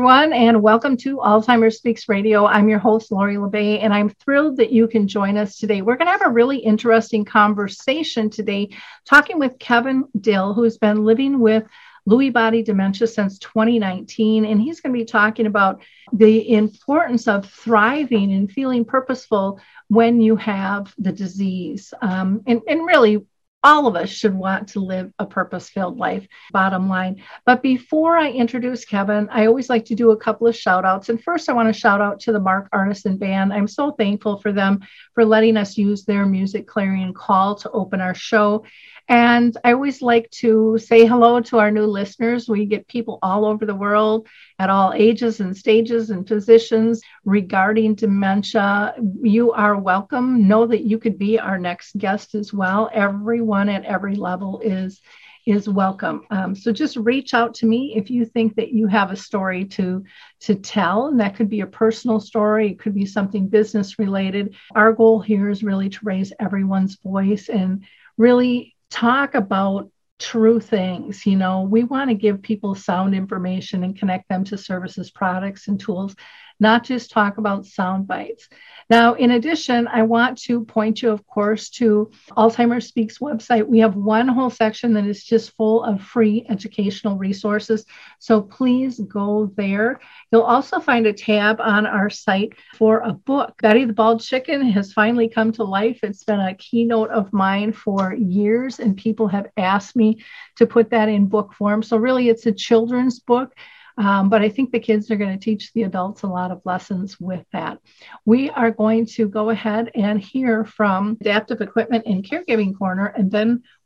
everyone, and welcome to Alzheimer's Speaks Radio. I'm your host, Lori La Bey, and I'm thrilled that you can join us today. We're going to have a really interesting conversation today, talking with Kevin Dill, who's been living with Lewy body dementia since 2019. And he's going to be talking about the importance of thriving and feeling purposeful when you have the disease. Um, and, and really, all of us should want to live a purpose filled life, bottom line. But before I introduce Kevin, I always like to do a couple of shout outs. And first, I want to shout out to the Mark Arneson Band. I'm so thankful for them for letting us use their music clarion call to open our show. And I always like to say hello to our new listeners. We get people all over the world at all ages and stages and positions regarding dementia. You are welcome. Know that you could be our next guest as well. Everyone at every level is is welcome. Um, so just reach out to me if you think that you have a story to to tell, and that could be a personal story. It could be something business related. Our goal here is really to raise everyone's voice and really talk about true things. You know, we want to give people sound information and connect them to services, products, and tools, not just talk about sound bites. Now, in addition, I want to point you, of course, to Alzheimer's Speaks website. We have one whole section that is just full of free educational resources. So please go there. You'll also find a tab on our site for a book. Betty the Bald Chicken has finally come to life. It's been a keynote of mine for years, and people have asked me to put that in book form. So, really, it's a children's book. Um, but I think the kids are going to teach the adults a lot of lessons with that. We are going to go ahead and hear from Adaptive Equipment and Caregiving Corner, and then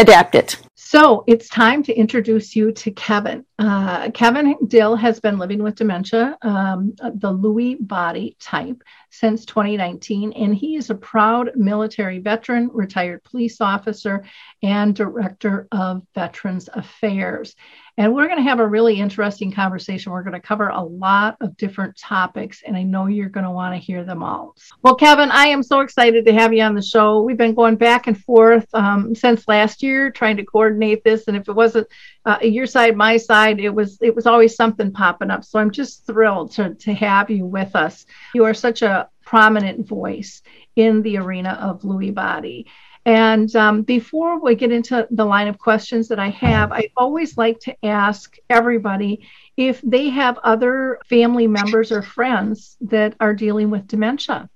adapt it. So it's time to introduce you to Kevin. Uh, Kevin Dill has been living with dementia, um, the Lewy body type, since 2019, and he is a proud military veteran, retired police officer, and director of Veterans Affairs. And we're going to have a really interesting conversation. We're going to cover a lot of different topics, and I know you're going to want to hear them all. Well, Kevin, I am so excited to have you on the show. We've been going back and forth um, since last year trying to coordinate this, and if it wasn't uh, your side, my side, it was it was always something popping up. So I'm just thrilled to to have you with us. You are such a prominent voice in the arena of Lewy body. And um, before we get into the line of questions that I have, I always like to ask everybody if they have other family members or friends that are dealing with dementia.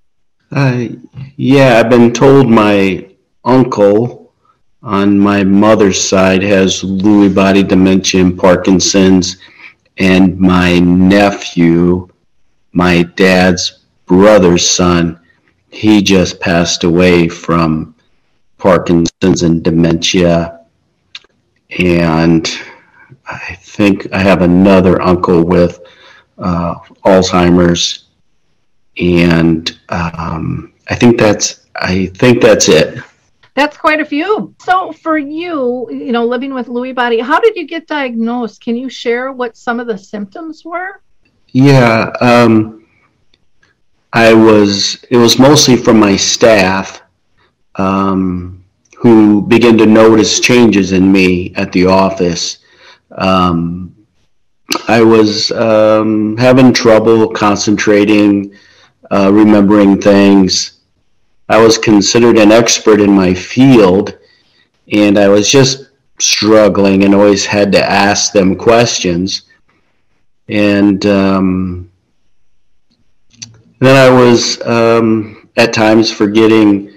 Uh, yeah, I've been told my uncle on my mother's side has Lewy body dementia and Parkinson's, and my nephew, my dad's brother's son, he just passed away from Parkinson's and dementia. And I think I have another uncle with uh, Alzheimer's, and um, I think that's I think that's it. That's quite a few. So for you, you know, living with Lewy body, how did you get diagnosed? Can you share what some of the symptoms were? Yeah, um, I was. It was mostly from my staff, um, who began to notice changes in me at the office. Um, I was um, having trouble concentrating, uh, remembering things. I was considered an expert in my field, and I was just struggling and always had to ask them questions. And um, then I was um, at times forgetting,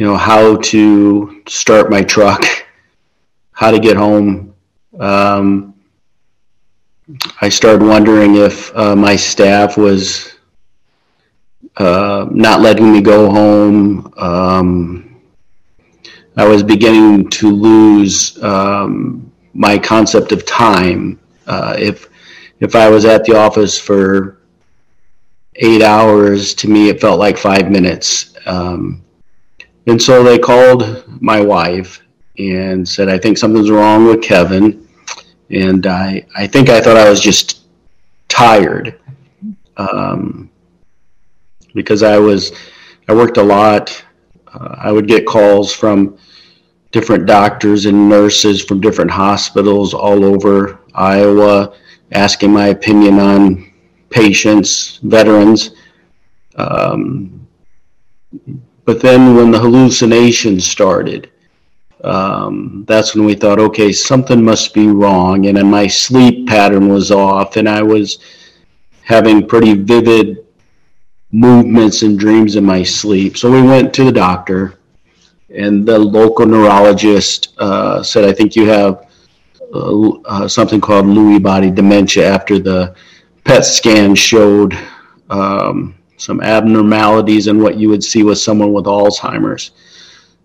you know, how to start my truck, how to get home. Um, I started wondering if uh, my staff was uh, not letting me go home. Um, I was beginning to lose um, my concept of time. Uh, if if I was at the office for eight hours, to me it felt like five minutes. Um, and so they called my wife and said, "I think something's wrong with Kevin." And I I think I thought I was just tired. Um, because I was I worked a lot. Uh, I would get calls from different doctors and nurses from different hospitals all over Iowa asking my opinion on patients, veterans. Um, but then when the hallucinations started, um, that's when we thought, okay, something must be wrong. And then my sleep pattern was off, and I was having pretty vivid movements and dreams in my sleep. So we went to the doctor, and the local neurologist uh, said, I think you have uh, uh, something called Lewy body dementia after the PET scan showed um, some abnormalities in what you would see with someone with Alzheimer's.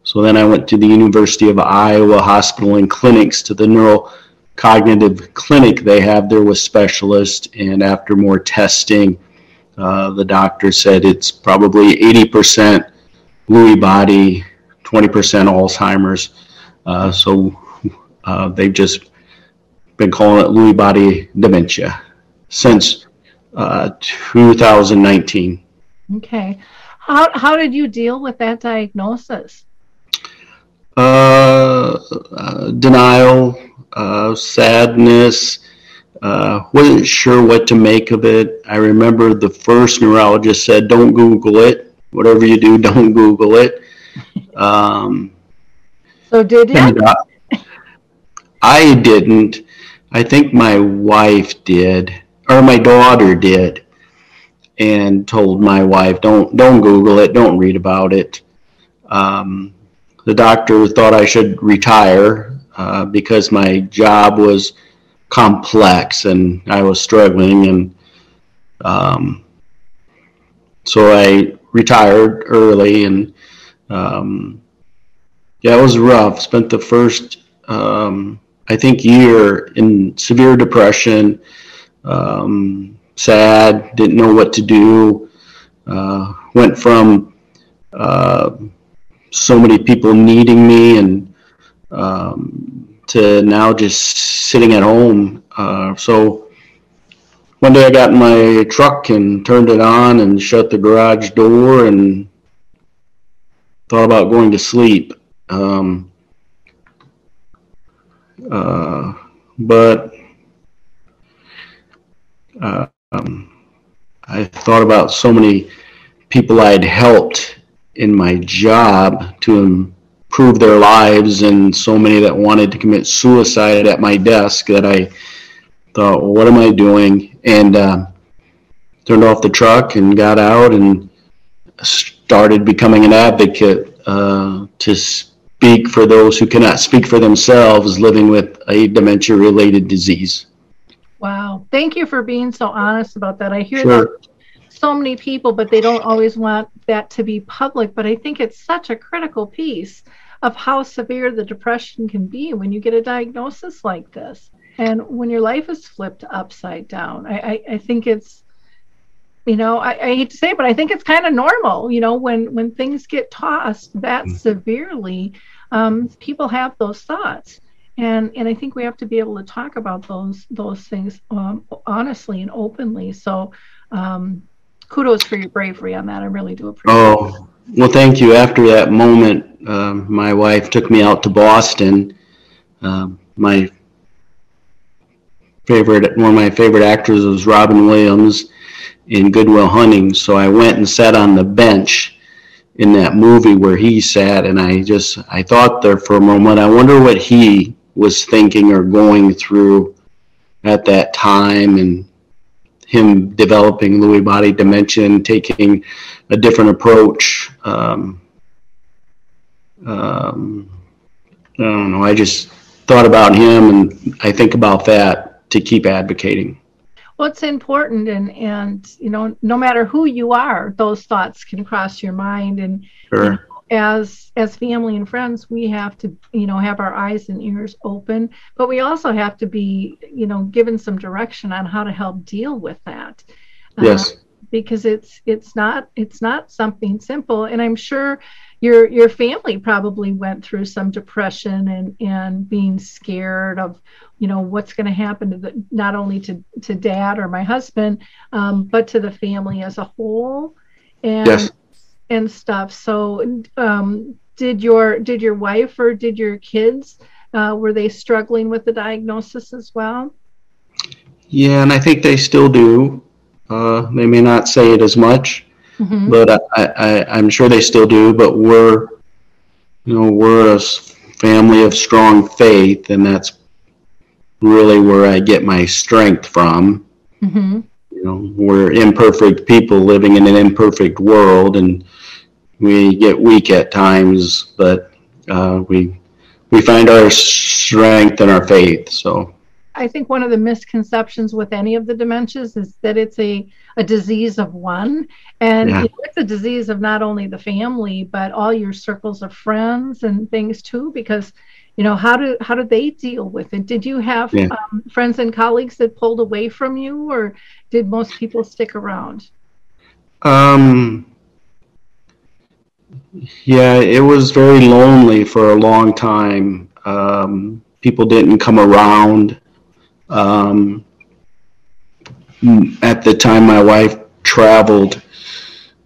So then I went to the University of Iowa Hospital and Clinics to the neurocognitive clinic they have there with specialists. And after more testing, uh, the doctor said it's probably 80% Lewy body, 20% Alzheimer's. Uh, so uh, they've just been calling it Lewy body dementia since uh, 2019. Okay. How, how did you deal with that diagnosis? Uh, denial, uh, sadness, uh, wasn't sure what to make of it. I remember the first neurologist said, "Don't Google it. Whatever you do, don't Google it." Um, so did you? Uh, I didn't. I think my wife did, or my daughter did, and told my wife, "Don't don't Google it. Don't read about it." Um, the doctor thought I should retire uh, because my job was complex and I was struggling and um, so I retired early and um, yeah it was rough spent the first um, I think year in severe depression um, sad didn't know what to do uh, went from uh, so many people needing me and um, to now just sitting at home. Uh, so one day I got in my truck and turned it on and shut the garage door and thought about going to sleep. Um, uh, but uh, um, I thought about so many people I'd helped in my job to improve their lives and so many that wanted to commit suicide at my desk that I thought, well, what am I doing? And uh, turned off the truck and got out and started becoming an advocate uh, to speak for those who cannot speak for themselves living with a dementia related disease. Wow. Thank you for being so honest about that. I hear Sure. that so many people, but they don't always want that to be public. But I think it's such a critical piece of how severe the depression can be when you get a diagnosis like this and when your life is flipped upside down. I, I, I think it's you know, I, I hate to say it, but I think it's kind of normal, you know, when when things get tossed that severely, um, people have those thoughts and and I think we have to be able to talk about those those things um, honestly and openly. So, um, kudos for your bravery on that. I really do appreciate. it. Oh, well, thank you. After that moment, um, my wife took me out to Boston. Um, my favorite, one of my favorite actors was Robin Williams in Good Will Hunting. So I went and sat on the bench in that movie where he sat, and I just, I thought there for a moment, I wonder what he was thinking or going through at that time, and him developing Lewy body dementia and taking a different approach. Um, um, I don't know. I just thought about him, and I think about that to keep advocating. Well, it's important, and and you know, no matter who you are, those thoughts can cross your mind, and Sure. As as family and friends we have to you know have our eyes and ears open but we also have to be you know given some direction on how to help deal with that Uh, Yes. because it's it's not it's not something simple and i'm sure your your family probably went through some depression and and being scared of you know what's going to happen to the, not only to to dad or my husband um, but to the family as a whole and Yes. And stuff. So, um, did your did your wife or did your kids uh, were they struggling with the diagnosis as well? Yeah, and I think they still do. Uh, they may not say it as much, Mhm. but I, I, I'm sure they still do. But we're, you know, we're a family of strong faith, and that's really where I get my strength from. Mhm. You know, we're imperfect people living in an imperfect world, and we get weak at times, but uh, we we find our strength in our faith. So I think one of the misconceptions with any of the dementias is that it's a, a disease of one. And Yeah. it's a disease of not only the family, but all your circles of friends and things too, because you know, how do how do they deal with it? Did you have Yeah. um, friends and colleagues that pulled away from you or did most people stick around? Um, yeah, it was very lonely for a long time. Um, people didn't come around. Um, at the time, my wife traveled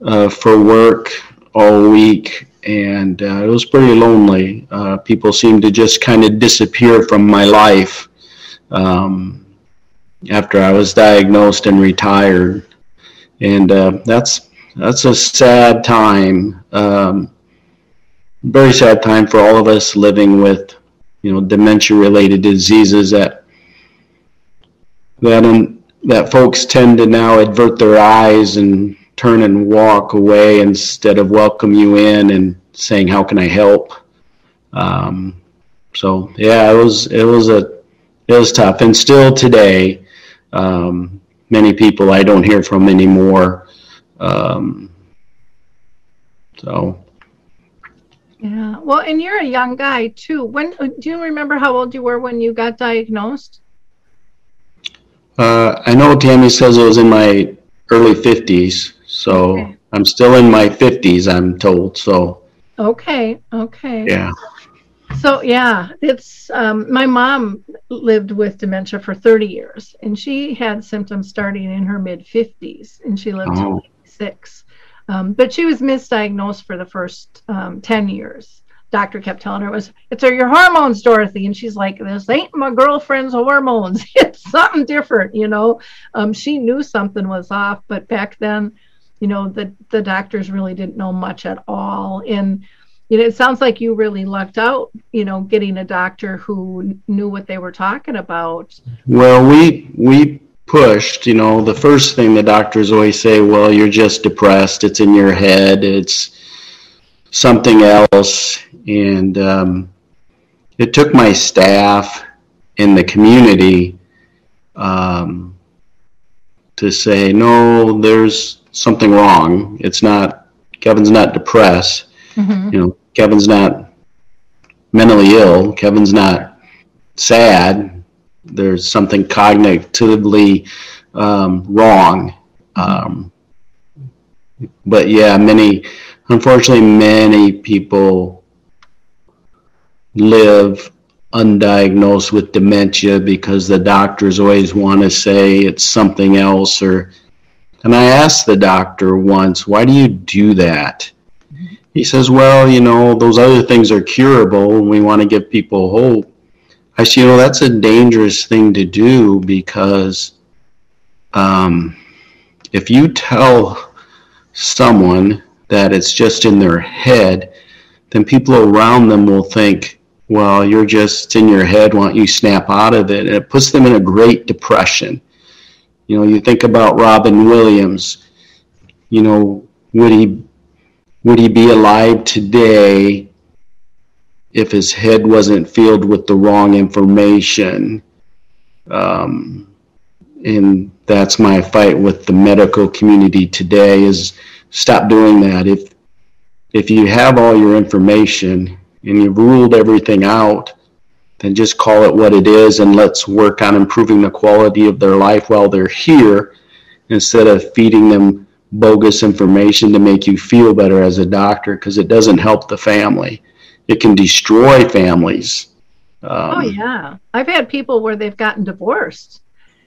uh, for work all week, and uh, it was pretty lonely. Uh, people seemed to just kind of disappear from my life um, after I was diagnosed and retired, and uh, that's that's a sad time. Um, very sad time for all of us living with, you know, dementia-related diseases that that um, that folks tend to now avert their eyes and turn and walk away instead of welcome you in and saying, "How can I help?" Um, so yeah, it was it was a it was tough, and still today, um, many people I don't hear from anymore. Um, so Yeah. Well, and you're a young guy too. When do you remember how old you were when you got diagnosed? uh, I know Tammy says it was in my early fifties, so Okay. I'm still in my fifties. I'm told. So Okay. Okay. yeah, So yeah, it's um, my mom lived with dementia for 30 years, and she had symptoms starting in her mid 50s, and she lived Oh. 86. Um, but she was misdiagnosed for the first um, 10 years. Doctor kept telling her it was it's your hormones, Dorothy, and she's like, "This ain't my girlfriend's hormones. it's something different." You know, um, she knew something was off, but back then, you know, the the doctors really didn't know much at all, and you know, it sounds like you really lucked out, you know, getting a doctor who knew what they were talking about. well, we we pushed. You know, the first thing the doctors always say, "Well, you're just depressed. It's in your head. It's something else." and um, it took my staff in the community um, to say, no, there's something wrong. It's not, Kevin's not depressed. Mhm. You know, Kevin's not mentally ill. Kevin's not sad. There's something cognitively um, wrong. Um, but yeah, many, unfortunately, many people live undiagnosed with dementia because the doctors always want to say it's something else or and I asked the doctor once, why do you do that? He says, well, you know, those other things are curable and we want to give people hope. I you know, that's a dangerous thing to do because um, if you tell someone that it's just in their head, then people around them will think, well, you're just in your head, why don't you snap out of it? And it puts them in a great depression. You know, you think about Robin Williams, you know, would he would he be alive today if his head wasn't filled with the wrong information? Um, and that's my fight with the medical community today is stop doing that. If if you have all your information and you've ruled everything out, then just call it what it is and let's work on improving the quality of their life while they're here instead of feeding them bogus information to make you feel better as a doctor because it doesn't help the family. It can destroy families. Um, Oh yeah, I've had people where they've gotten divorced.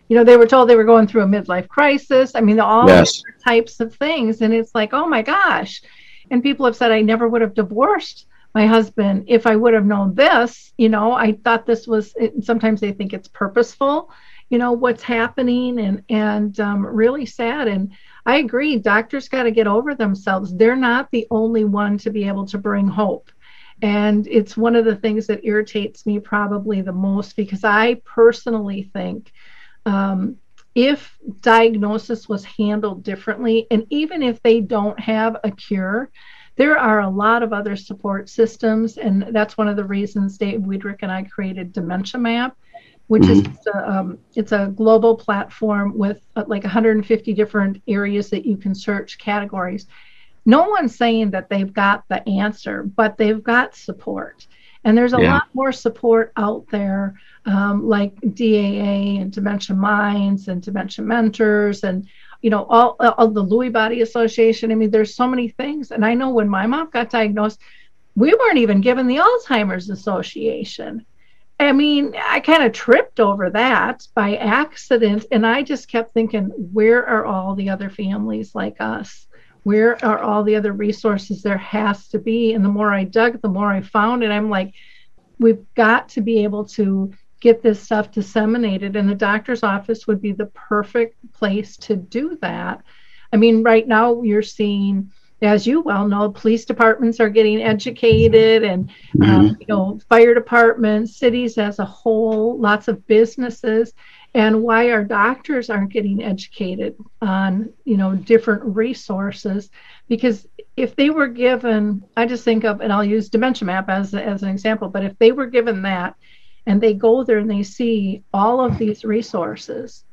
You know, they were told they were going through a midlife crisis. I mean, all Yes. types of things, and it's like, oh my gosh. And people have said, I never would have divorced my husband if I would have known this. You know, I thought this was. It, sometimes they think it's purposeful. You know what's happening, and and um, really sad. And I agree. Doctors got to get over themselves. They're not the only one to be able to bring hope. And it's one of the things that irritates me probably the most because I personally think um, if diagnosis was handled differently, and even if they don't have a cure, there are a lot of other support systems. And that's one of the reasons Dave Wiedrick and I created Dementia Map, which is a, um, it's a global platform with uh, like 150 different areas that you can search categories no one's saying that they've got the answer, but they've got support. And there's a Yeah. lot more support out there, um, like DAA and Dementia Minds and Dementia Mentors and you know all, all the Lewy Body Association. I mean, there's so many things. And I know when my mom got diagnosed, we weren't even given the Alzheimer's Association. I mean, I kind of tripped over that by accident, and I just kept thinking, where are all the other families like us? Where are all the other resources there has to be? And the more i dug the more i found and i'm like we've got to be able to get this stuff disseminated and the doctor's office would be the perfect place to do that. I mean right now you're seeing as you well know police departments are getting educated and um, you know fire departments cities as a whole lots of businesses and why our doctors aren't getting educated on you know different resources. Because if they were given i just think of and i'll use dementia map as, as an example but if they were given that and they go there and they see all of these resources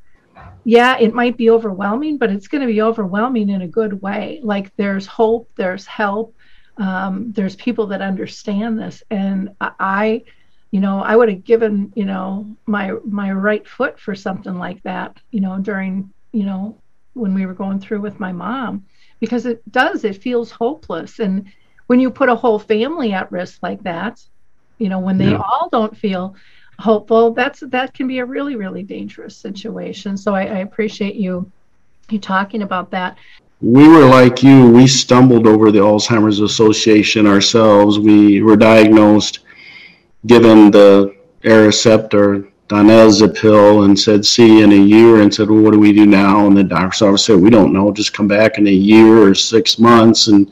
yeah it might be overwhelming but it's going to be overwhelming in a good way. Like there's hope there's help um, there's people that understand this. And i I- you know i would have given you know my my right foot for something like that you know during you know when we were going through with my mom because it does it feels hopeless and when you put a whole family at risk like that you know when they Yeah. all don't feel hopeful that's that can be a really really dangerous situation so i, I appreciate you you talking about that we were like you. We stumbled over the Alzheimer's Association ourselves. We were diagnosed, given the Aricept or Donezepam, and said, "See in a year." And said, "Well, what do we do now?" And the doctor's office said, "We don't know. Just come back in a year or six months." And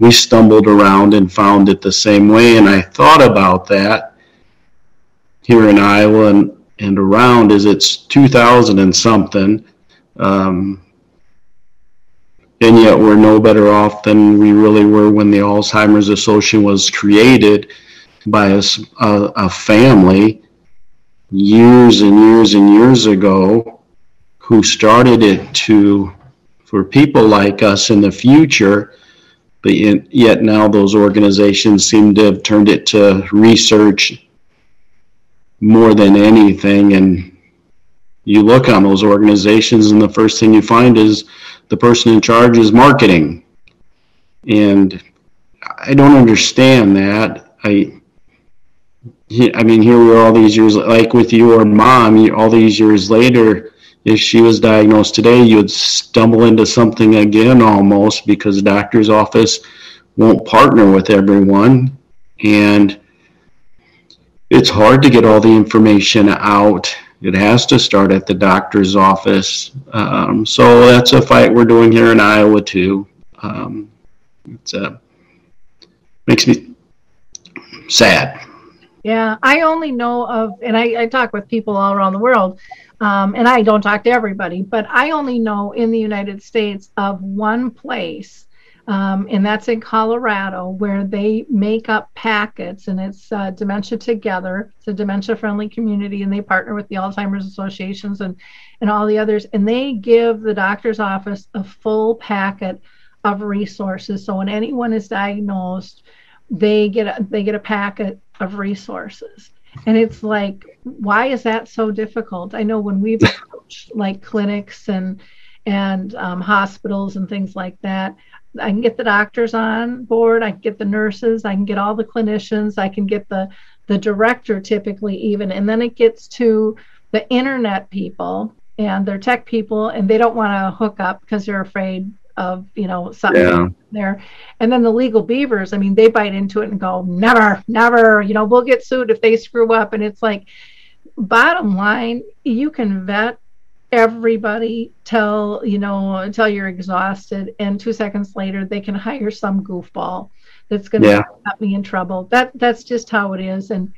we stumbled around and found it the same way. And I thought about that here in Iowa and, and around. Is it's 2000 and something. Um, and yet we're no better off than we really were when the Alzheimer's Association was created by a, a, a family years and years and years ago who started it to for people like us in the future but yet now those organizations seem to have turned it to research more than anything. And you look on those organizations and the first thing you find is the person in charge is marketing. And i don't understand that. I i mean here we are all these years like with your mom all these years later if she was diagnosed today, you'd stumble into something again almost because the doctor's office won't partner with everyone. And it's hard to get all the information out. It has to start at the doctor's office. Um, so that's a fight we're doing here in Iowa too. Um, a, makes me sad. Yeah, I only know of, and I, I talk with people all around the world um, and I don't talk to everybody, but I only know in the United States of one place, um, and that's in Colorado, where they make up packets, and it's uh, Dementia Together. It's a dementia-friendly community, and they partner with the Alzheimer's associations and and all the others, and they give the doctor's office a full packet of resources. So when anyone is diagnosed, they get a, they get a packet of resources. And it's like why is that so difficult? I know when we've approached like clinics and and um, hospitals and things like that i can get the doctors on board i can get the nurses i can get all the clinicians i can get the the director typically even and then it gets to the internet people and their tech people and they don't want to hook up because they're afraid of you know something yeah. there. And then the legal beavers i mean they bite into it and go never never you know we'll get sued if they screw up. And it's like bottom line you can vet everybody till you know until you're exhausted and two seconds later they can hire some goofball that's going to yeah. get me in trouble. That that's just how it is. And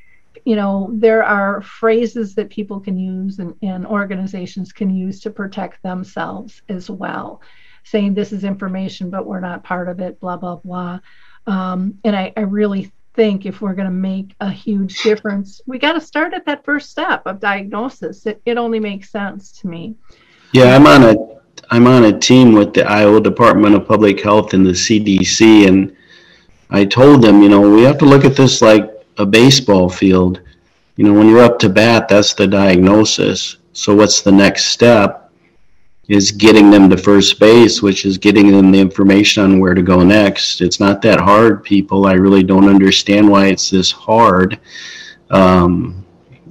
you know there are phrases that people can use and, and organizations can use to protect themselves as well saying this is information, but we're not part of it, blah, blah, blah. Um, and I, I really think if we're going to make a huge difference, we got to start at that first step of diagnosis. It, it only makes sense to me. Yeah, I'm on a I'm on a team with the Iowa Department of Public Health and the CDC, and I told them, you know, we have to look at this like a baseball field. You know, when you're up to bat, that's the diagnosis. So what's the next step? Is getting them to first base, which is getting them the information on where to go next. It's not that hard, people. I really don't understand why it's this hard. Um,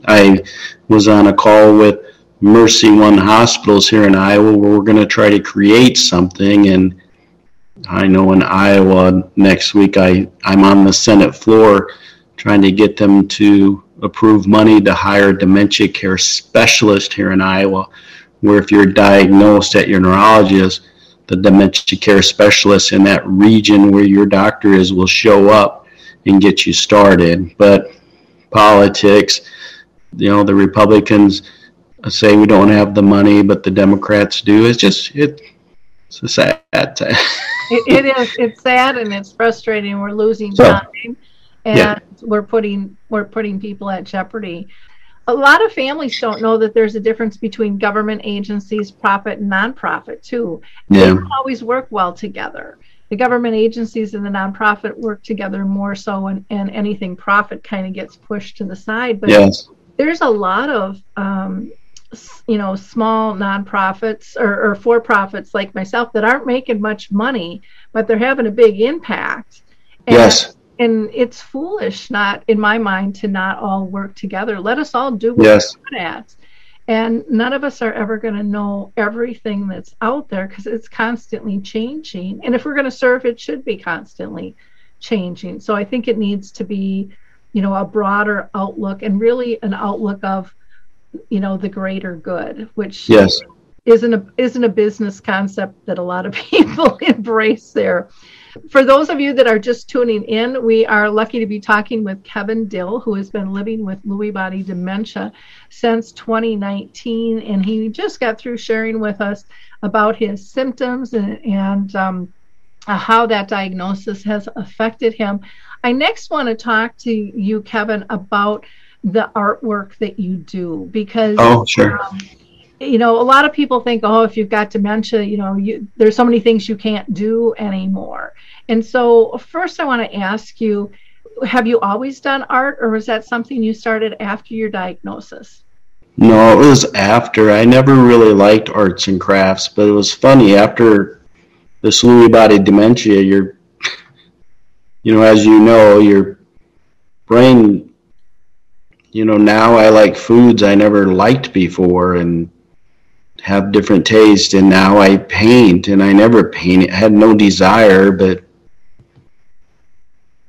I was on a call with Mercy One Hospitals here in Iowa where we're going to try to create something. And I know in Iowa next week I, I'm on the Senate floor trying to get them to approve money to hire a dementia care specialist here in Iowa where if you're diagnosed at your neurologist, the dementia care specialist in that region where your doctor is will show up and get you started. But politics, you know, the Republicans say we don't have the money, but the Democrats do. It's just it, it's a sad. it, it is. It's sad and it's frustrating. We're losing so, time, and yeah. we're putting we're putting people at jeopardy a lot of families don't know that there's a difference between government agencies, profit, and nonprofit too. Yeah. They don't always work well together. The government agencies and the nonprofit work together more so, and, and anything profit kind of gets pushed to the side. But yes. there's a lot of um, you know small nonprofits or, or for profits like myself that aren't making much money, but they're having a big impact. And yes and it's foolish not in my mind to not all work together. Let us all do what yes. we're good at. And none of us are ever going to know everything that's out there because it's constantly changing. And if we're going to serve it should be constantly changing. So i think it needs to be you know a broader outlook and really an outlook of you know the greater good which yes. isn't a isn't a business concept that a lot of people embrace there. For those of you that are just tuning in, we are lucky to be talking with Kevin Dill, who has been living with Lewy body dementia since 2019, and he just got through sharing with us about his symptoms and, and um, how that diagnosis has affected him. I next want to talk to you, Kevin, about the artwork that you do because oh, sure. Um, you know, a lot of people think, oh, if you've got dementia, you know, you, there's so many things you can't do anymore. And so, first, I want to ask you have you always done art, or was that something you started after your diagnosis? No, it was after. I never really liked arts and crafts, but it was funny after this Lewy body dementia, your, you know, as you know, your brain, you know, now I like foods I never liked before, and have different taste and now I paint and I never painted I had no desire but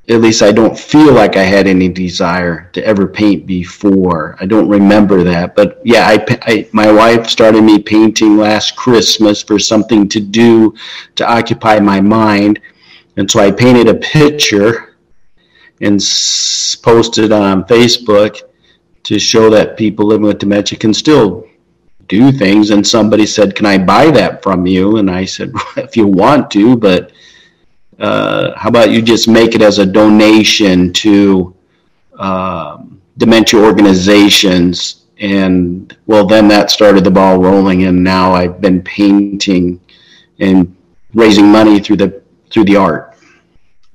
at least I don't feel like I had any desire to ever paint before. I don't remember that, but yeah, I, I, my wife started me painting last Christmas for something to do to occupy my mind, and so I painted a picture and posted on Facebook to show that people living with dementia can still do things. And somebody said can i buy that from you? And i said if you want to but uh, how about you just make it as a donation to um, dementia organizations? And well then that started the ball rolling and now i've been painting and raising money through the through the art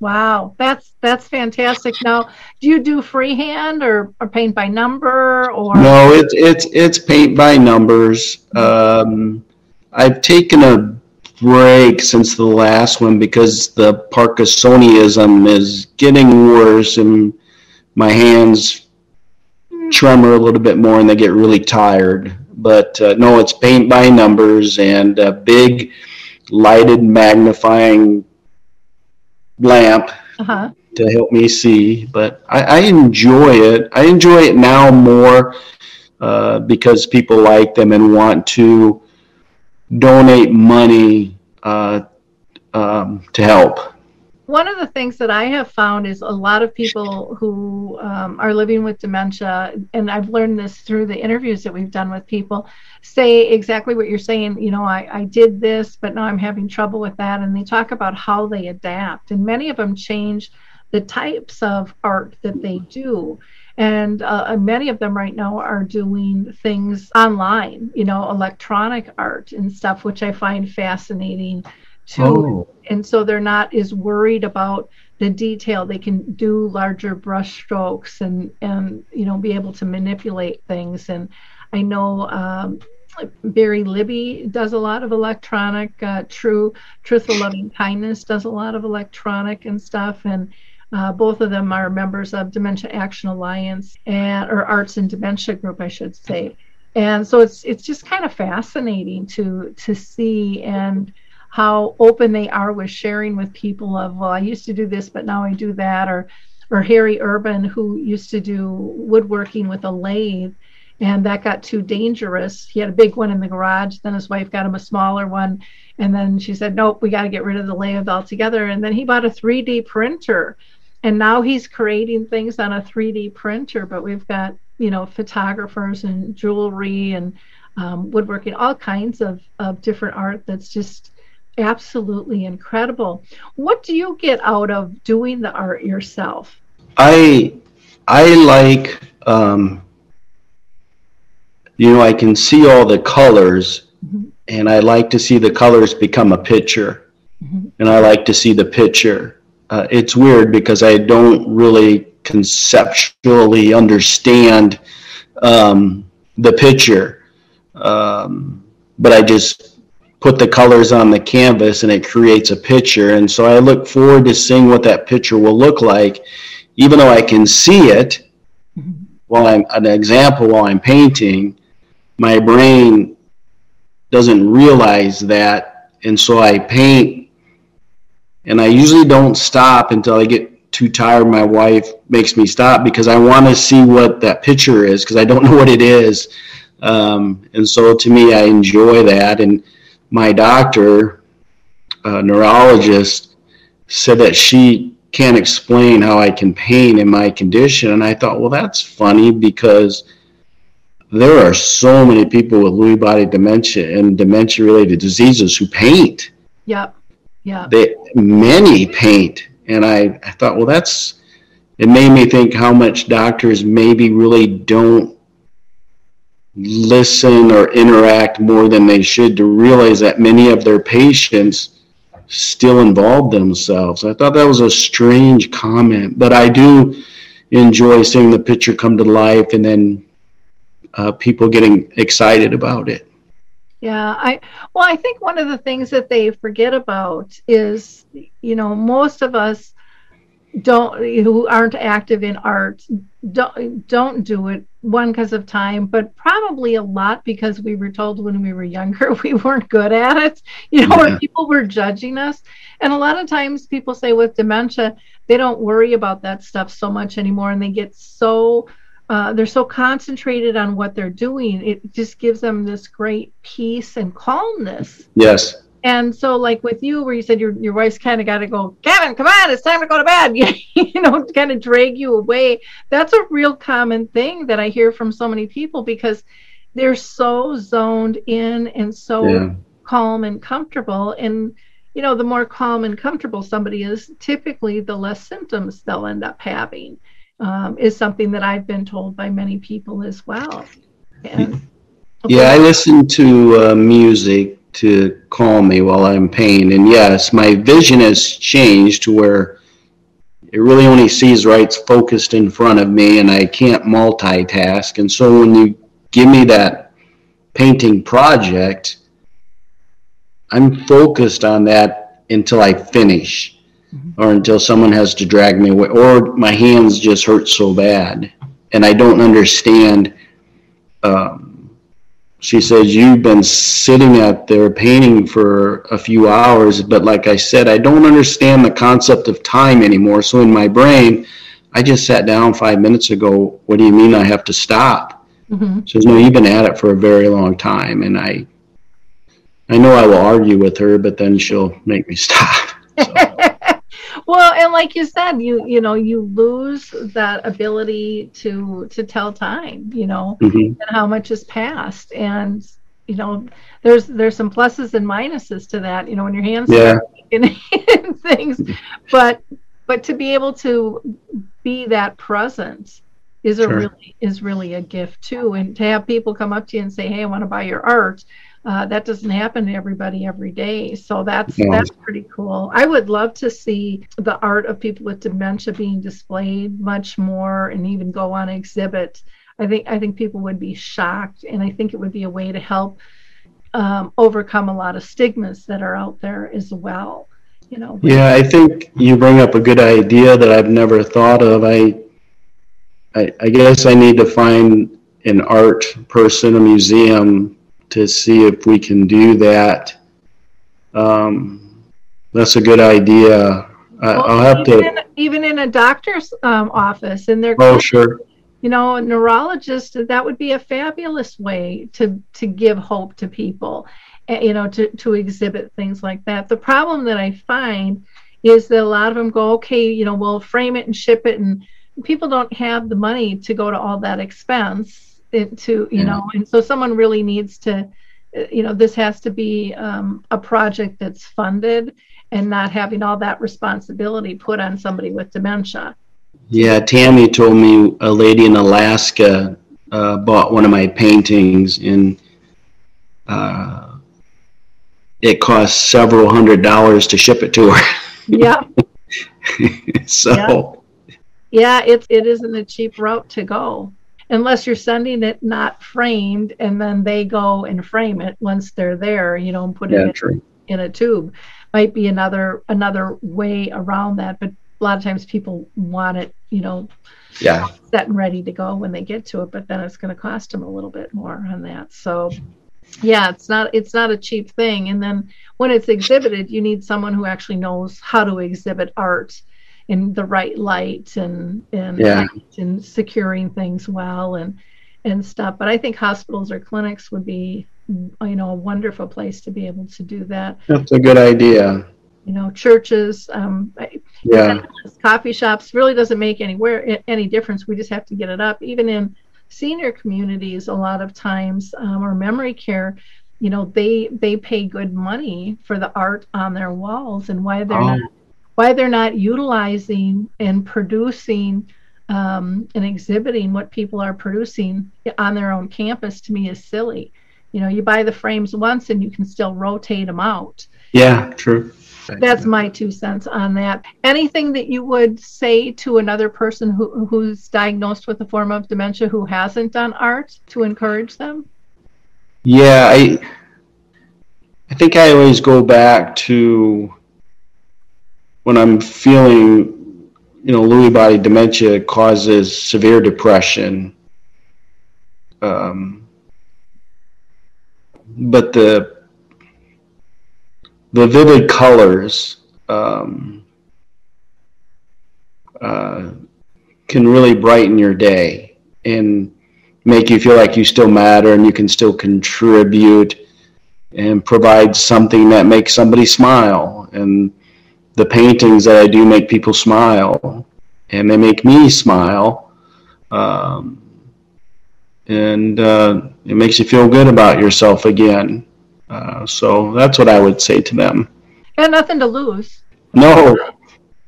Wow, that's that's fantastic. Now, do you do freehand or, or paint by number or? No, it's it's it's paint by numbers. Um, I've taken a break since the last one because the Parkinsonism is getting worse and my hands tremor a little bit more and they get really tired. But uh, no, it's paint by numbers and a big lighted magnifying lamp uh-huh. to help me see. But I, I, enjoy it. I enjoy it now more uh, because people like them and want to donate money uh, um, to help one of the things that I have found is a lot of people who um, are living with dementia, and I've learned this through the interviews that we've done with people, say exactly what you're saying. You know, I, I did this, but now I'm having trouble with that. And they talk about how they adapt. And many of them change the types of art that they do. And uh, many of them right now are doing things online, you know, electronic art and stuff, which I find fascinating to oh. and so they're not as worried about the detail they can do larger brush strokes and and you know be able to manipulate things and i know um, Barry Libby does a lot of electronic. Uh, True Truthful Loving Kindness does a lot of electronic and stuff. And uh, both of them are members of Dementia Action Alliance and or Arts and Dementia Group, I should say. And so it's it's just kind of fascinating to to see and how open they are with sharing with people of well i used to do this but now i do that or or harry urban who used to do woodworking with a lathe and that got too dangerous. He had a big one in the garage then his wife got him a smaller one and then she said nope we got to get rid of the lathe altogether and then he bought a 3d printer and now he's creating things on a 3d printer but we've got you know photographers and jewelry and um, woodworking all kinds of, of different art that's just absolutely incredible. What do you get out of doing the art yourself? I I like um, you know I can see all the colors, mm-hmm. and I like to see the colors become a picture, mm-hmm. and I like to see the picture. Uh, it's weird because I don't really conceptually understand um, the picture, um, but I just put the colors on the canvas and it creates a picture. And so I look forward to seeing what that picture will look like, even though I can see it while I'm an example while I'm painting, my brain doesn't realize that. And so I paint and I usually don't stop until I get too tired. My wife makes me stop because I want to see what that picture is because I don't know what it is. Um, and so to me, I enjoy that. And my doctor, uh, neurologist, said that she can't explain how I can paint in my condition. And I thought, well, that's funny because there are so many people with Lewy body dementia and dementia related diseases who paint. Yep. Yeah. They many paint. And I, I thought, well, that's it made me think how much doctors maybe really don't listen or interact more than they should to realize that many of their patients still involve themselves. I thought that was a strange comment, but I do enjoy seeing the picture come to life and then uh, people getting excited about it. Yeah, I well, I think one of the things that they forget about is, you know, most of us don't who aren't active in art don't don't do it one because of time but probably a lot because we were told when we were younger we weren't good at it. You know yeah. or people were judging us. And a lot of times people say with dementia they don't worry about that stuff so much anymore and they get so uh, they're so concentrated on what they're doing. It just gives them this great peace and calmness. Yes and so, like with you, where you said your your wife's kind of got to go, Kevin, come on, it's time to go to bed. you know, kind of drag you away. That's a real common thing that I hear from so many people because they're so zoned in and so yeah. calm and comfortable. And you know, the more calm and comfortable somebody is, typically the less symptoms they'll end up having. Um, is something that I've been told by many people as well. And, okay. Yeah, I listen to uh, music to calm me while I'm in pain. And yes, my vision has changed to where it really only sees right focused in front of me and I can't multitask. And so when you give me that painting project, I'm focused on that until I finish mm-hmm. or until someone has to drag me away or my hands just hurt so bad and I don't understand um, she says you've been sitting out there painting for a few hours but like i said i don't understand the concept of time anymore so in my brain i just sat down five minutes ago what do you mean i have to stop mm-hmm. she says no you've been at it for a very long time and i i know i will argue with her but then she'll make me stop so. well and like you said you you know you lose that ability to to tell time you know mm-hmm. and how much has passed and you know there's there's some pluses and minuses to that you know when your hands yeah. and things but but to be able to be that present is a sure. really is really a gift too and to have people come up to you and say hey i want to buy your art uh, that doesn't happen to everybody every day. So that's yeah. that's pretty cool. I would love to see the art of people with dementia being displayed much more and even go on exhibit. I think I think people would be shocked, and I think it would be a way to help um, overcome a lot of stigmas that are out there as well. You know. Yeah, I think you bring up a good idea that I've never thought of. I, I, I guess I need to find an art person, a museum to see if we can do that. Um, that's a good idea. well, I'll have even to. In, even in a doctor's um, office, and they're. Oh, sure. You know, a neurologist, that would be a fabulous way to, to give hope to people, eh, you know, to, to exhibit things like that. The problem that I find is that a lot of them go, okay, you know, we'll frame it and ship it, and people don't have the money to go to all that expense it to you yeah. know and so someone really needs to you know this has to be um, a project that's funded and not having all that responsibility put on somebody with dementia yeah tammy told me a lady in alaska uh, bought one of my paintings and uh, it cost several hundred dollars to ship it to her yeah so yeah. yeah it, it isn't a cheap route to go unless you're sending it not framed and then they go and frame it once they're there you know and put yeah, it in, in, a tube. Might be another another way around that but a lot of times people want it you know yeah. set and ready to go when they get to it but then it's going to cost them a little bit more on that. So yeah it's not it's not a cheap thing. And then when it's exhibited you need someone who actually knows how to exhibit art in the right light and and yeah. and securing things well and and stuff. But I think hospitals or clinics would be, you know, a wonderful place to be able to do that. That's a good idea. You know, churches, um, Yeah. coffee shops really doesn't make anywhere any difference. We just have to get it up. Even in senior communities, a lot of times, um, or memory care, you know, they they pay good money for the art on their walls, and why they're Oh. not why they're not utilizing and producing um, and exhibiting what people are producing on their own campus to me is silly. You know, you buy the frames once and you can still rotate them out. Yeah, true. That's my two cents on that. Anything that you would say to another person who, who's diagnosed with a form of dementia who hasn't done art to encourage them? Yeah, I I think I always go back to when I'm feeling, you know, Lewy body dementia causes severe depression. Um, but the the vivid colors um, uh, can really brighten your day and make you feel like you still matter and you can still contribute and provide something that makes somebody smile. And the paintings that I do make people smile and they make me smile. Um, and uh, it makes you feel good about yourself again. Uh, so that's what I would say to them. Got nothing to lose. No,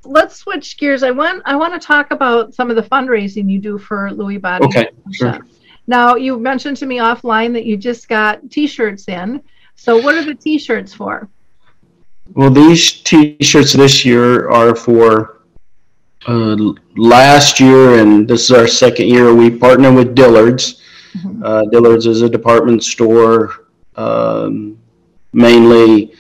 Let's switch gears. I want I want to talk about some of the fundraising you do for Lewy Body. Okay, Dementia. Now you mentioned to me offline that you just got T-shirts in. So what are the T-shirts for? Well, these T-shirts this year are for uh, last year, and this is our second year. We partner with Dillard's. Mhm. Uh, Dillard's is a department store, um, mainly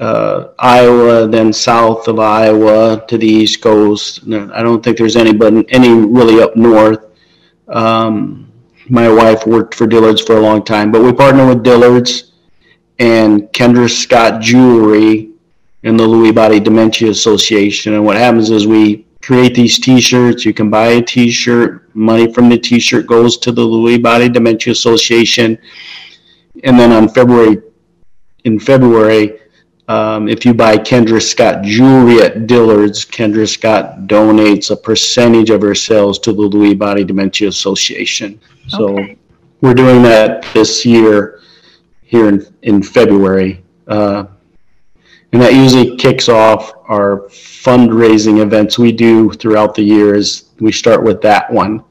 uh, Iowa, then south of Iowa to the East Coast. I don't think there's anybody any really up north. Um, my wife worked for Dillard's for a long time, but we partner with Dillard's and Kendra Scott Jewelry and the Lewy Body Dementia Association. And what happens is we create these T-shirts. You can buy a T-shirt. Money from the T-shirt goes to the Lewy Body Dementia Association. And then on February, in February, um, if you buy Kendra Scott jewelry at Dillard's, Kendra Scott donates a percentage of her sales to the Lewy Body Dementia Association. So Okay. we're doing that this year here in, in February. Uh, and that usually kicks off our fundraising events we do throughout the years. We start with that one.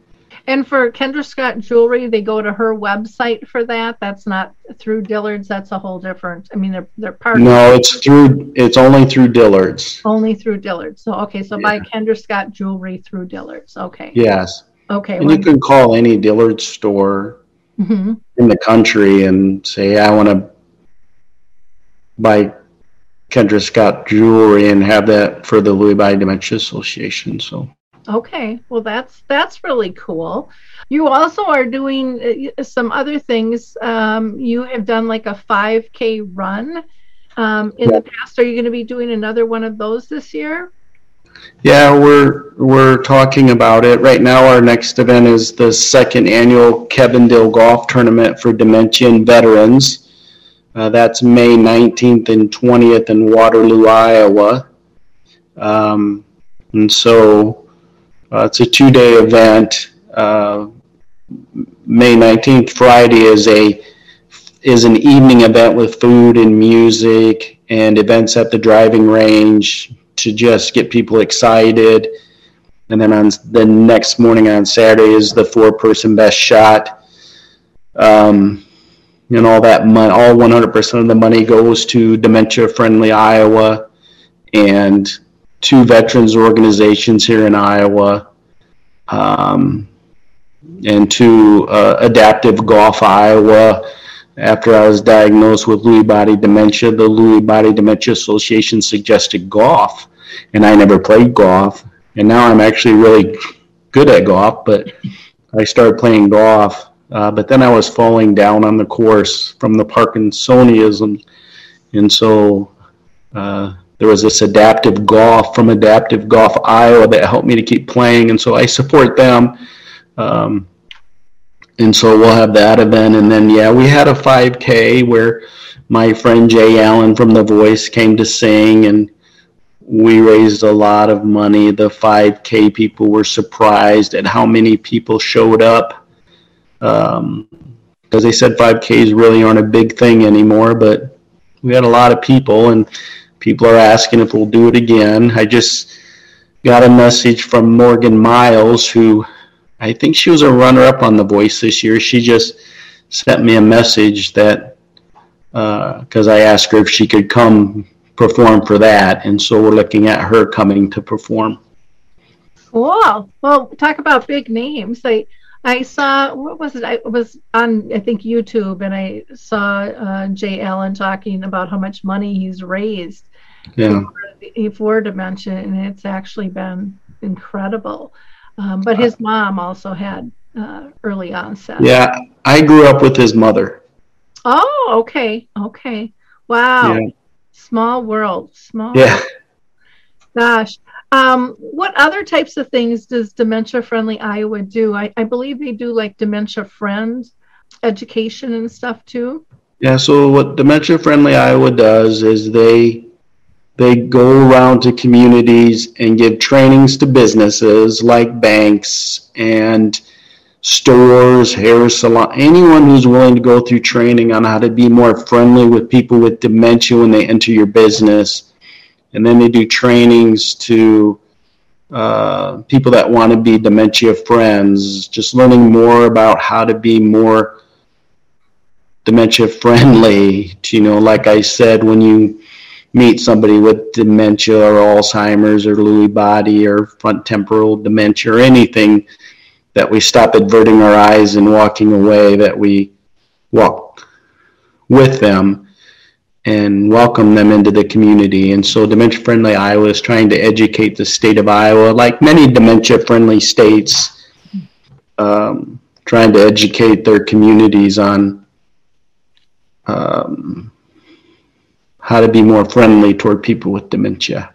And for Kendra Scott Jewelry, they go to her website for that. That's not through Dillard's. That's a whole different. I mean, they're they're partnered No, it's through, it's only through Dillard's. only through Dillard's. So okay, so buy Kendra Scott Jewelry through Dillard's. Okay. Yes. Okay. And you can call any Dillard's store hmm in the country and say, I want to buy Kendra Scott jewelry and have that for the Lewy Body Dementia Association. So, Okay, well that's that's really cool. You also are doing uh, some other things. Um, you have done like a 5K run um, in the past. Are you going to be doing another one of those this year? Yeah, we're we're talking about it right now. Our next event is the second annual Kevin Dill Golf Tournament for Dementia Veterans. Uh, that's May 19th and 20th in Waterloo, Iowa. Um, and so uh, it's a two-day event. Uh, May 19th, Friday, is a is an evening event with food and music and events at the driving range to just get people excited. And then on the next morning on Saturday is the four-person best shot. Um, and all that money, all 100% of the money goes to Dementia Friendly Iowa and two veterans organizations here in Iowa. Um, and to uh, Adaptive Golf Iowa. After I was diagnosed with Lewy body dementia, the Lewy Body Dementia Association suggested golf, and I never played golf. And now I'm actually really good at golf, but I started playing golf. Uh, but then I was falling down on the course from the Parkinsonism, and so uh, there was this adaptive golf from Adaptive Golf Iowa that helped me to keep playing, and so I support them. Um, and so we'll have that event. And then, yeah, we had a 5K where my friend Jay Allen from The Voice came to sing, and we raised a lot of money. The 5K people were surprised at how many people showed up. Um, because they said 5Ks really aren't a big thing anymore, but we had a lot of people, and people are asking if we'll do it again. I just got a message from Morgan Myles, who I think she was a runner up on The Voice this year. She just sent me a message that because uh, I asked her if she could come perform for that, and so we're looking at her coming to perform. Cool. Well, talk about big names. I I saw what was it? I was on I think YouTube, and I saw uh, Jay Allen talking about how much money he's raised yeah. for, for dementia, and it's actually been incredible. Um, but his mom also had uh, early onset. Yeah, I grew up with his mother. Oh, okay, okay. Wow, yeah. small world, small. Yeah. World. Gosh, um, what other types of things does Dementia Friendly Iowa do? I, I believe they do like Dementia Friend education and stuff too. Yeah. So what Dementia Friendly Iowa does is they they go around to communities and give trainings to businesses like banks and stores, hair salon, anyone who's willing to go through training on how to be more friendly with people with dementia when they enter your business. And then they do trainings to uh, people that want to be dementia friends, just learning more about how to be more dementia friendly. You know, like I said, when you meet somebody with dementia or Alzheimer's or Lewy body or front temporal dementia or anything, that we stop averting our eyes and walking away, that we walk with them and welcome them into the community. And so Dementia Friendly Iowa is trying to educate the state of Iowa, like many dementia friendly states, um, trying to educate their communities on um, how to be more friendly toward people with dementia.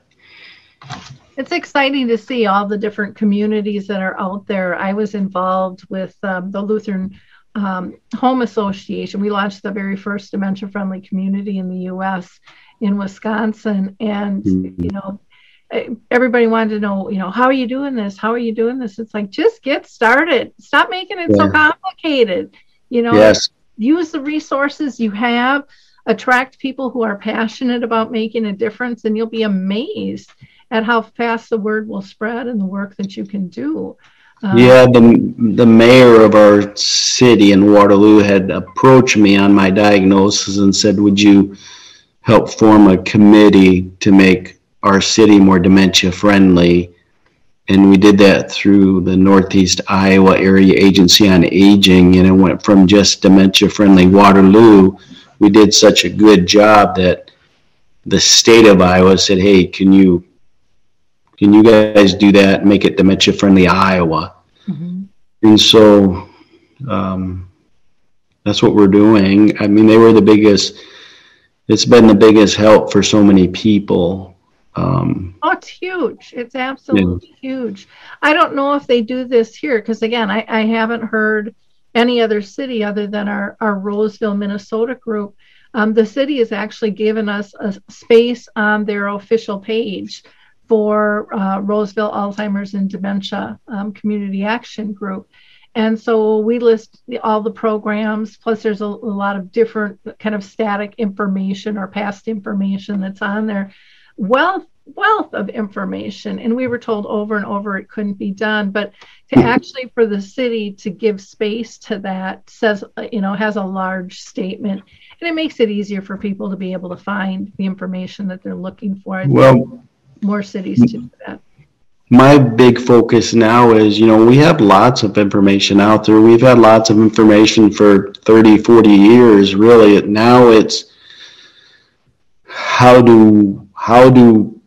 It's exciting to see all the different communities that are out there. I was involved with um, the Lutheran um, Home Association. We launched the very first dementia friendly community in the US in Wisconsin. And, mm-hmm. you know, everybody wanted to know, you know, how are you doing this? How are you doing this? It's like, just get started. Stop making it yeah. so complicated. You know, yes. use the resources you have attract people who are passionate about making a difference, and you'll be amazed at how fast the word will spread and the work that you can do. Um, yeah, the the mayor of our city in Waterloo had approached me on my diagnosis and said, "Would you help form a committee to make our city more dementia friendly?" And we did that through the Northeast Iowa Area Agency on Aging, and it went from just dementia friendly Waterloo we did such a good job that the state of Iowa said, "Hey, can you can you guys do that? Make it dementia friendly Iowa." Mm-hmm. And so um, that's what we're doing. I mean, they were the biggest. It's been the biggest help for so many people. Um, oh, it's huge. It's absolutely yeah. huge. I don't know if they do this here because, again, I, I haven't heard any other city other than our, our Roseville, Minnesota group. Um, the city has actually given us a space on their official page for uh, Roseville Alzheimer's and Dementia um, Community Action Group. And so we list all the programs, plus there's a, a, lot of different kind of static information or past information that's on there. Wealth, wealth of information. And we were told over and over it couldn't be done. But to hmm. actually for the city to give space to that says uh, you know has a large statement and it makes it easier for people to be able to find the information that they're looking for well more cities to do that my big focus now is you know we have lots of information out there we've had lots of information for 30 40 years really now it's how do how do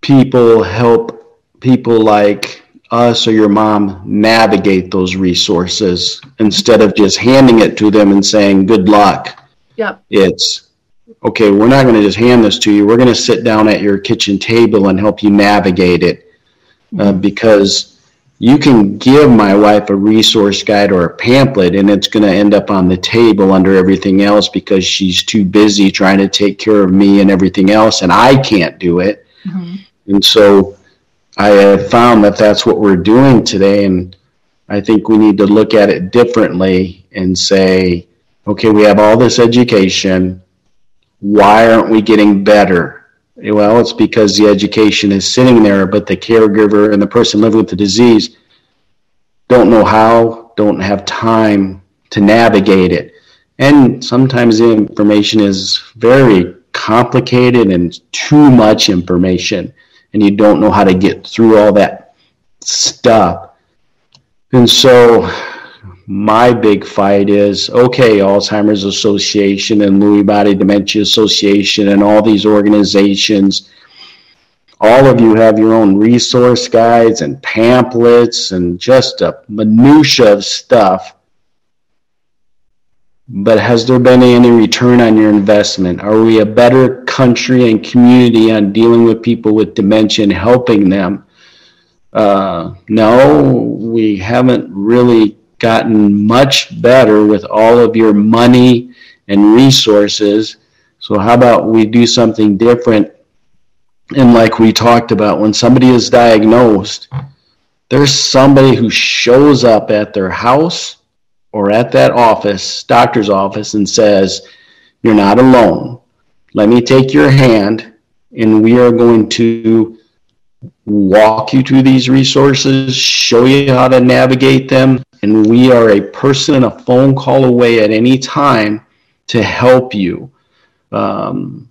people help people like us or your mom navigate those resources instead of just handing it to them and saying good luck. Yep. It's okay we're not going to just hand this to you. We're going to sit down at your kitchen table and help you navigate it. Uh, mm-hmm. because you can give my wife a resource guide or a pamphlet and it's going to end up on the table under everything else because she's too busy trying to take care of me and everything else and i can't do it. Mm-hmm. And so i have found that that's what we're doing today and i think we need to look at it differently and say okay we have all this education. Why aren't we getting better? Well, it's because the education is sitting there, but the caregiver and the person living with the disease don't know how, don't have time to navigate it. And sometimes the information is very complicated and too much information, and you don't know how to get through all that stuff. And so my big fight is okay, Alzheimer's Association and Lewy Body Dementia Association and all these organizations. All of you have your own resource guides and pamphlets and just a minutia of stuff. But has there been any return on your investment? Are we a better country and community on dealing with people with dementia and helping them? Uh, no, we haven't really gotten much better with all of your money and resources. So, how about we do something different? And, like we talked about, when somebody is diagnosed, there's somebody who shows up at their house or at that office, doctor's office, and says, You're not alone. Let me take your hand, and we are going to walk you through these resources, show you how to navigate them, and we are a person and a phone call away at any time to help you. Um,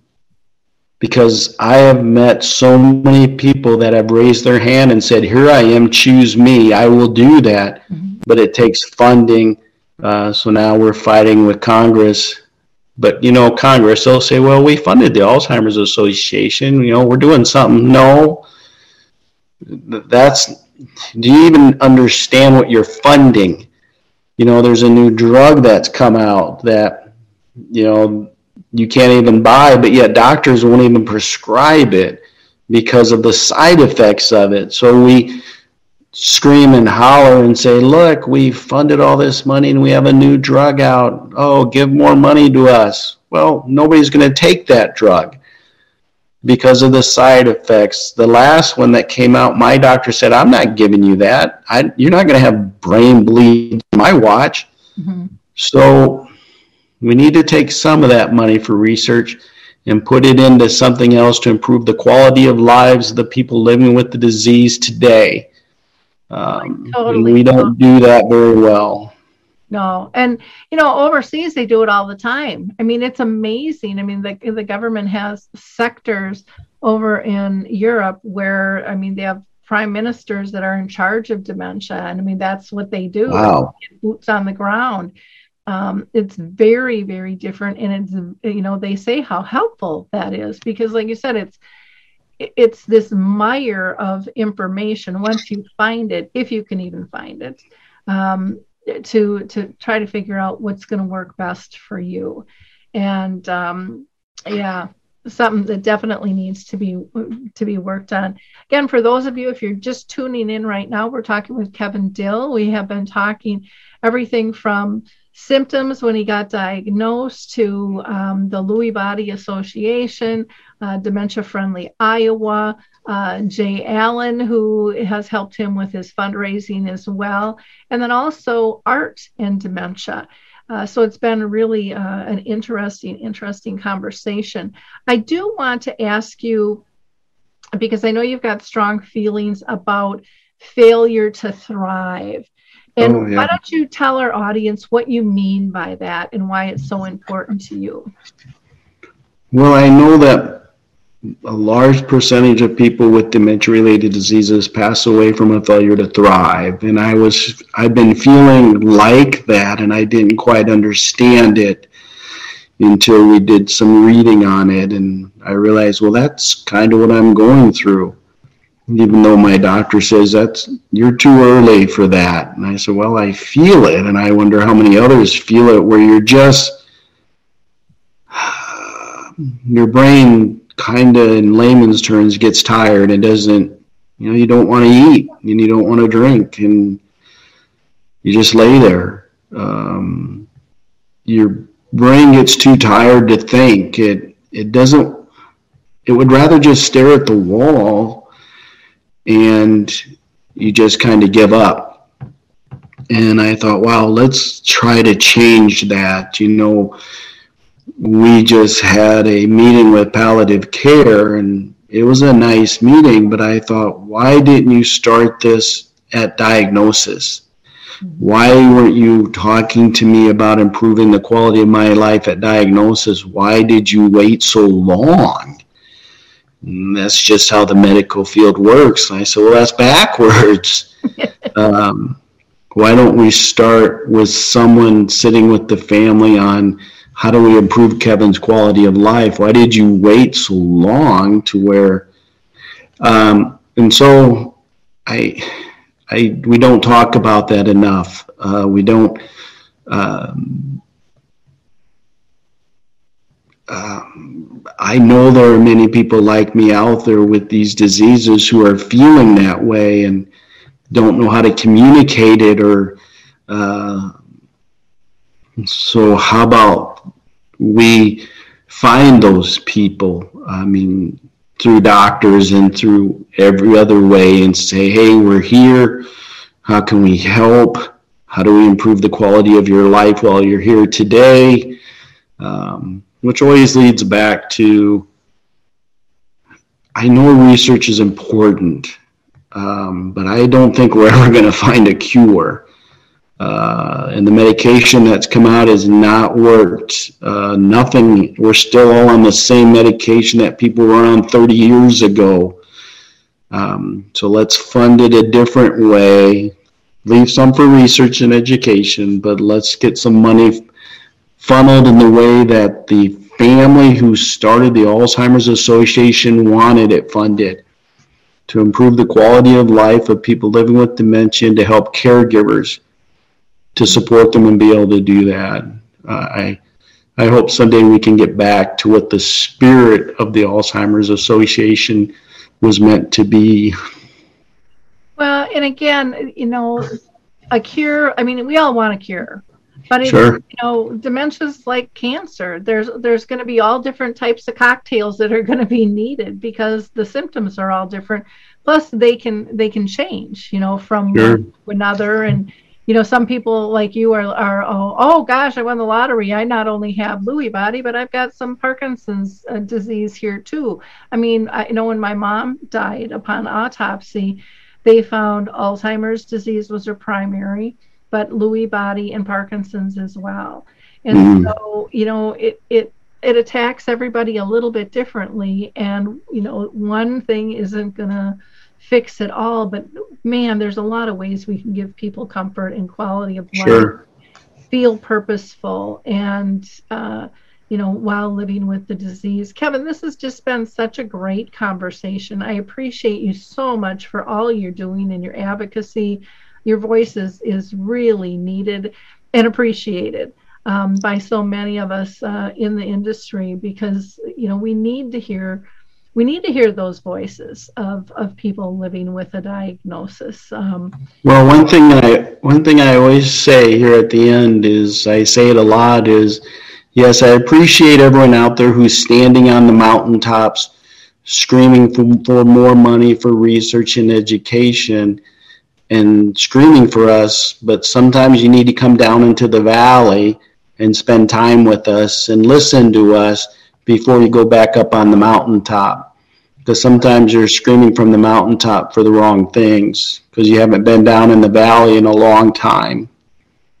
because I have met so many people that have raised their hand and said, Here I am, choose me. I will do that. Mm-hmm. But it takes funding. Uh, so now we're fighting with Congress. But, you know, Congress, they'll say, Well, we funded the Alzheimer's Association. You know, we're doing something. No, that's do you even understand what you're funding? You know, there's a new drug that's come out that, you know, you can't even buy, but yet doctors won't even prescribe it because of the side effects of it. So we scream and holler and say, look, we funded all this money and we have a new drug out. Oh, give more money to us. Well, nobody's going to take that drug because of the side effects. The last one that came out, my doctor said, I'm not giving you that. I, you're not going to have brain bleed my watch. Mm-hmm. So we need to take some of that money for research and put it into something else to improve the quality of lives of the people living with the disease today. Um, totally. we don't do that very well. No. And you know overseas they do it all the time. I mean it's amazing. I mean the, the government has sectors over in europe where i mean they have prime ministers that are in charge of dementia. And i mean that's what they do. Wow. boots on the ground. Um, it's very very different. And it's you know they say how helpful that is because like you said it's it's this mire of information. Once you find it if you can even find it um, to to try to figure out what's going to work best for you. And um, yeah something that definitely needs to be to be worked on. Again for those of you if you're just tuning in right now we're talking with kevin dill. We have been talking everything from symptoms when he got diagnosed to um, the lewy body association uh, dementia friendly iowa uh, Jay Allen, who has helped him with his fundraising as well, and then also art and dementia. Uh, so it's been really uh, an interesting, interesting conversation. I do want to ask you, because I know you've got strong feelings about failure to thrive. And oh, yeah. why don't you tell our audience what you mean by that and why it's so important to you? Well, I know that a large percentage of people with dementia related diseases pass away from a failure to thrive. And i was i've been feeling like that and i didn't quite understand it until we did some reading on it. And i realized well that's kind of what i'm going through. Even though my doctor says that's you're too early for that. And i said well i feel it and i wonder how many others feel it where you're just your brain kind of in layman's terms gets tired and doesn't you know, you don't want to eat and you don't want to drink and you just lay there. Um, your brain gets too tired to think. It it doesn't. It would rather just stare at the wall, and you just kind of give up. And I thought, wow, let's try to change that. You know, we just had a meeting with palliative care, and it was a nice meeting. But I thought, why didn't you start this at diagnosis? Why weren't you talking to me about improving the quality of my life at diagnosis? Why did you wait so long? And that's just how the medical field works. And I said, well, that's backwards. um, why don't we start with someone sitting with the family on how do we improve Kevin's quality of life? Why did you wait so long to where? Um, and so I I we don't talk about that enough. Uh, we don't. Um, um, I know there are many people like me out there with these diseases who are feeling that way and don't know how to communicate it or. Uh, so how about we find those people? I mean, through doctors and through every other way and say, hey, we're here. How can we help? How do we improve the quality of your life while you're here today? Um, which always leads back to I know research is important, um, but I don't think we're ever going to find a cure. Uh, and the medication that's come out has not worked. Uh, nothing. We're still all on the same medication that people were on 30 years ago. Um, so let's fund it a different way. Leave some for research and education, but let's get some money funneled in the way that the family who started the Alzheimer's Association wanted it funded to improve the quality of life of people living with dementia and to help caregivers to support them and be able to do that. Uh, I I hope someday we can get back to what the spirit of the Alzheimer's Association was meant to be. Well, and again, you know, a cure. I mean, we all want a cure, but it, Sure. you know, dementia's like cancer. There's there's going to be all different types of cocktails that are going to be needed because the symptoms are all different. Plus, they can they can change. You know, from Sure. one to another, and you know, some people like you are are oh, oh gosh, I won the lottery. I not only have Lewy body, but I've got some Parkinson's uh, disease here too. I mean, I you know when my mom died upon autopsy, they found Alzheimer's disease was her primary, but Lewy body and Parkinson's as well. And Mhm. so, you know, it it it attacks everybody a little bit differently, and you know, one thing isn't gonna fix it all, but man, there's a lot of ways we can give people comfort and quality of life. Sure. feel purposeful and uh, you know while living with the disease. Kevin this has just been such a great conversation. I appreciate you so much for all you're doing and your advocacy. Your voice is, is really needed and appreciated um, by so many of us uh, in the industry because you know we need to hear we need to hear those voices of, of people living with a diagnosis um, Well, one thing I one thing I always say here at the end is I say it a lot is yes, I appreciate everyone out there who's standing on the mountaintops screaming for, for more money for research and education and screaming for us, but sometimes you need to come down into the valley and spend time with us and listen to us before you go back up on the mountaintop because sometimes you're screaming from the mountaintop for the wrong things because you haven't been down in the valley in a long time.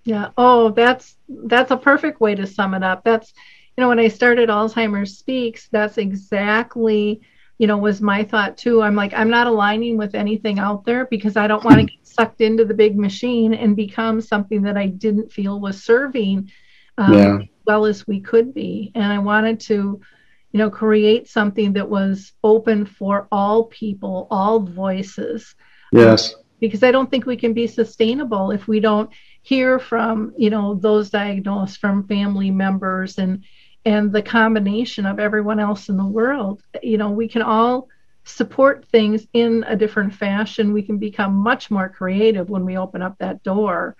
Yeah. Oh, that's that's a perfect way to sum it up. That's you know when I started Alzheimer's Speaks, that's exactly you know was my thought too. I'm like I'm not aligning with anything out there because I don't want to get sucked into the big machine and become something that I didn't feel was serving um, Yeah. as well as we could be. And I wanted to you know create something that was open for all people, all voices Yes. because I don't think we can be sustainable if we don't hear from you know those diagnosed from family members and and the combination of everyone else in the world you know we can all support things in a different fashion. We can become much more creative when we open up that door,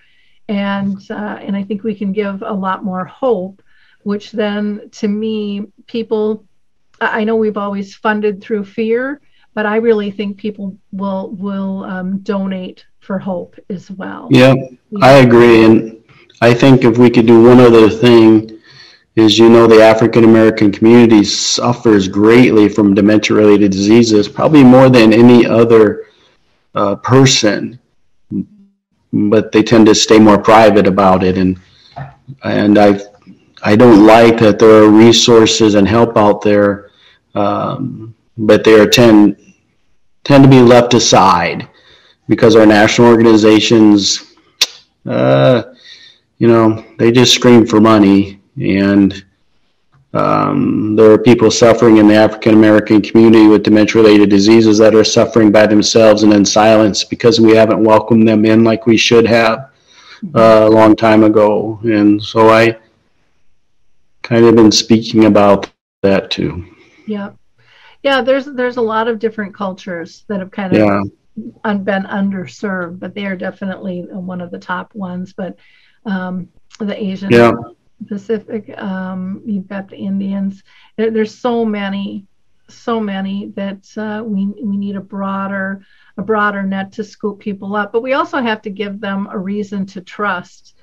and uh, and I think we can give a lot more hope. Which then, to me, people, I know we've always funded through fear, but I really think people will will um, donate for hope as well. Yeah, I agree, and I think if we could do one other thing is you know the African American community suffers greatly from dementia related diseases, probably more than any other uh, person, but they tend to stay more private about it. And and I I don't like that there are resources and help out there, um, but they are tend tend to be left aside because our national organizations, uh, you know, they just scream for money and um, there are people suffering in the African American community with dementia related diseases that are suffering by themselves and in silence because we haven't welcomed them in like we should have uh, a long time ago. And so I kind of been speaking about that too. Yeah. Yeah, there's there's a lot of different cultures that have kind of yeah. un- been underserved, but they are definitely one of the top ones. But um, the Asian yeah. Pacific. Um, you've got the Indians. There, there's so many, so many that uh, we we need a broader a broader net to scoop people up. But we also have to give them a reason to trust.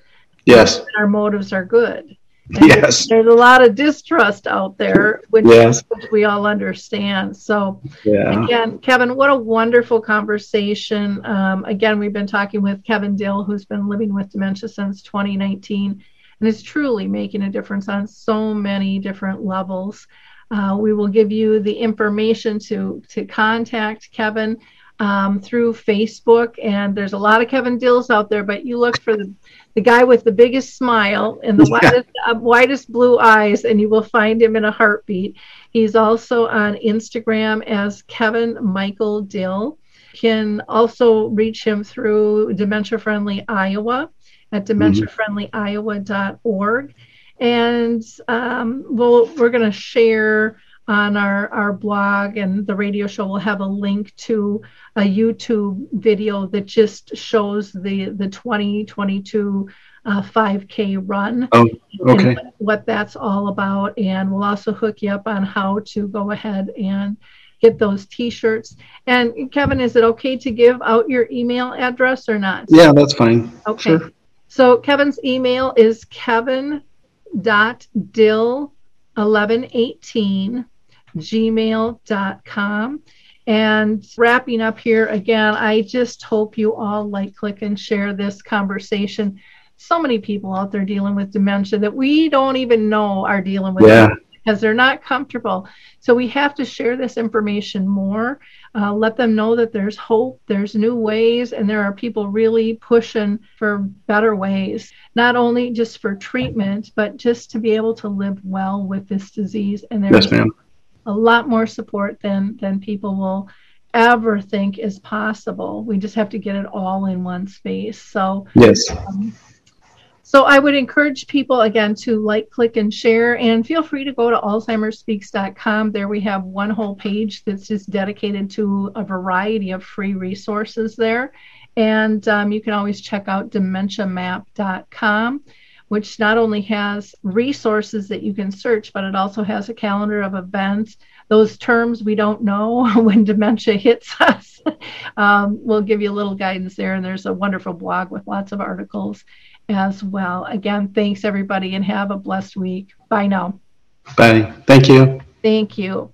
Yes, our motives are good. And yes, there's a lot of distrust out there, which, yes. which we all understand. So, yeah. again, Kevin, what a wonderful conversation. Um, again, we've been talking with Kevin Dill, who's been living with dementia since 2019 and is truly making a difference on so many different levels. Uh, we will give you the information to to contact Kevin um, through Facebook, and there's a lot of Kevin Dills out there, but you look for the the guy with the biggest smile and the yeah. widest, uh, widest blue eyes, and you will find him in a heartbeat. He's also on Instagram as Kevin Michael Dill. Can also reach him through Dementia Friendly Iowa at dementiafriendlyiowa.org. And um, we'll, we're going to share on our, our blog and the radio show, we'll have a link to a YouTube video that just shows the, the 2022 uh, 5K run. Oh, okay. What, what that's all about. And we'll also hook you up on how to go ahead and get those t-shirts. And Kevin, is it okay to give out your email address or not? Yeah, that's fine. Okay. Sure. So Kevin's email is kevin.dill1118 gmail.com. And wrapping up here again, I just hope you all like, click, and share this conversation. So many people out there dealing with dementia that we don't even know are dealing with yeah. because they're not comfortable. So we have to share this information more uh, let them know that there's hope, there's new ways, and there are people really pushing for better ways, not only just for treatment, but just to be able to live well with this disease. And there's yes, a lot more support than than people will ever think is possible. We just have to get it all in one space. So yes. Um, so I would encourage people again to like, click, and share, and feel free to go to AlzheimersSpeaks.com. There we have one whole page that's just dedicated to a variety of free resources there. And um, you can always check out dementiamap.com, which not only has resources that you can search, but it also has a calendar of events. Those terms we don't know when dementia hits us. um, we'll give you a little guidance there, and there's a wonderful blog with lots of articles as well. Again, thanks everybody and have a blessed week. Bye now. Bye. Thank you. Thank you.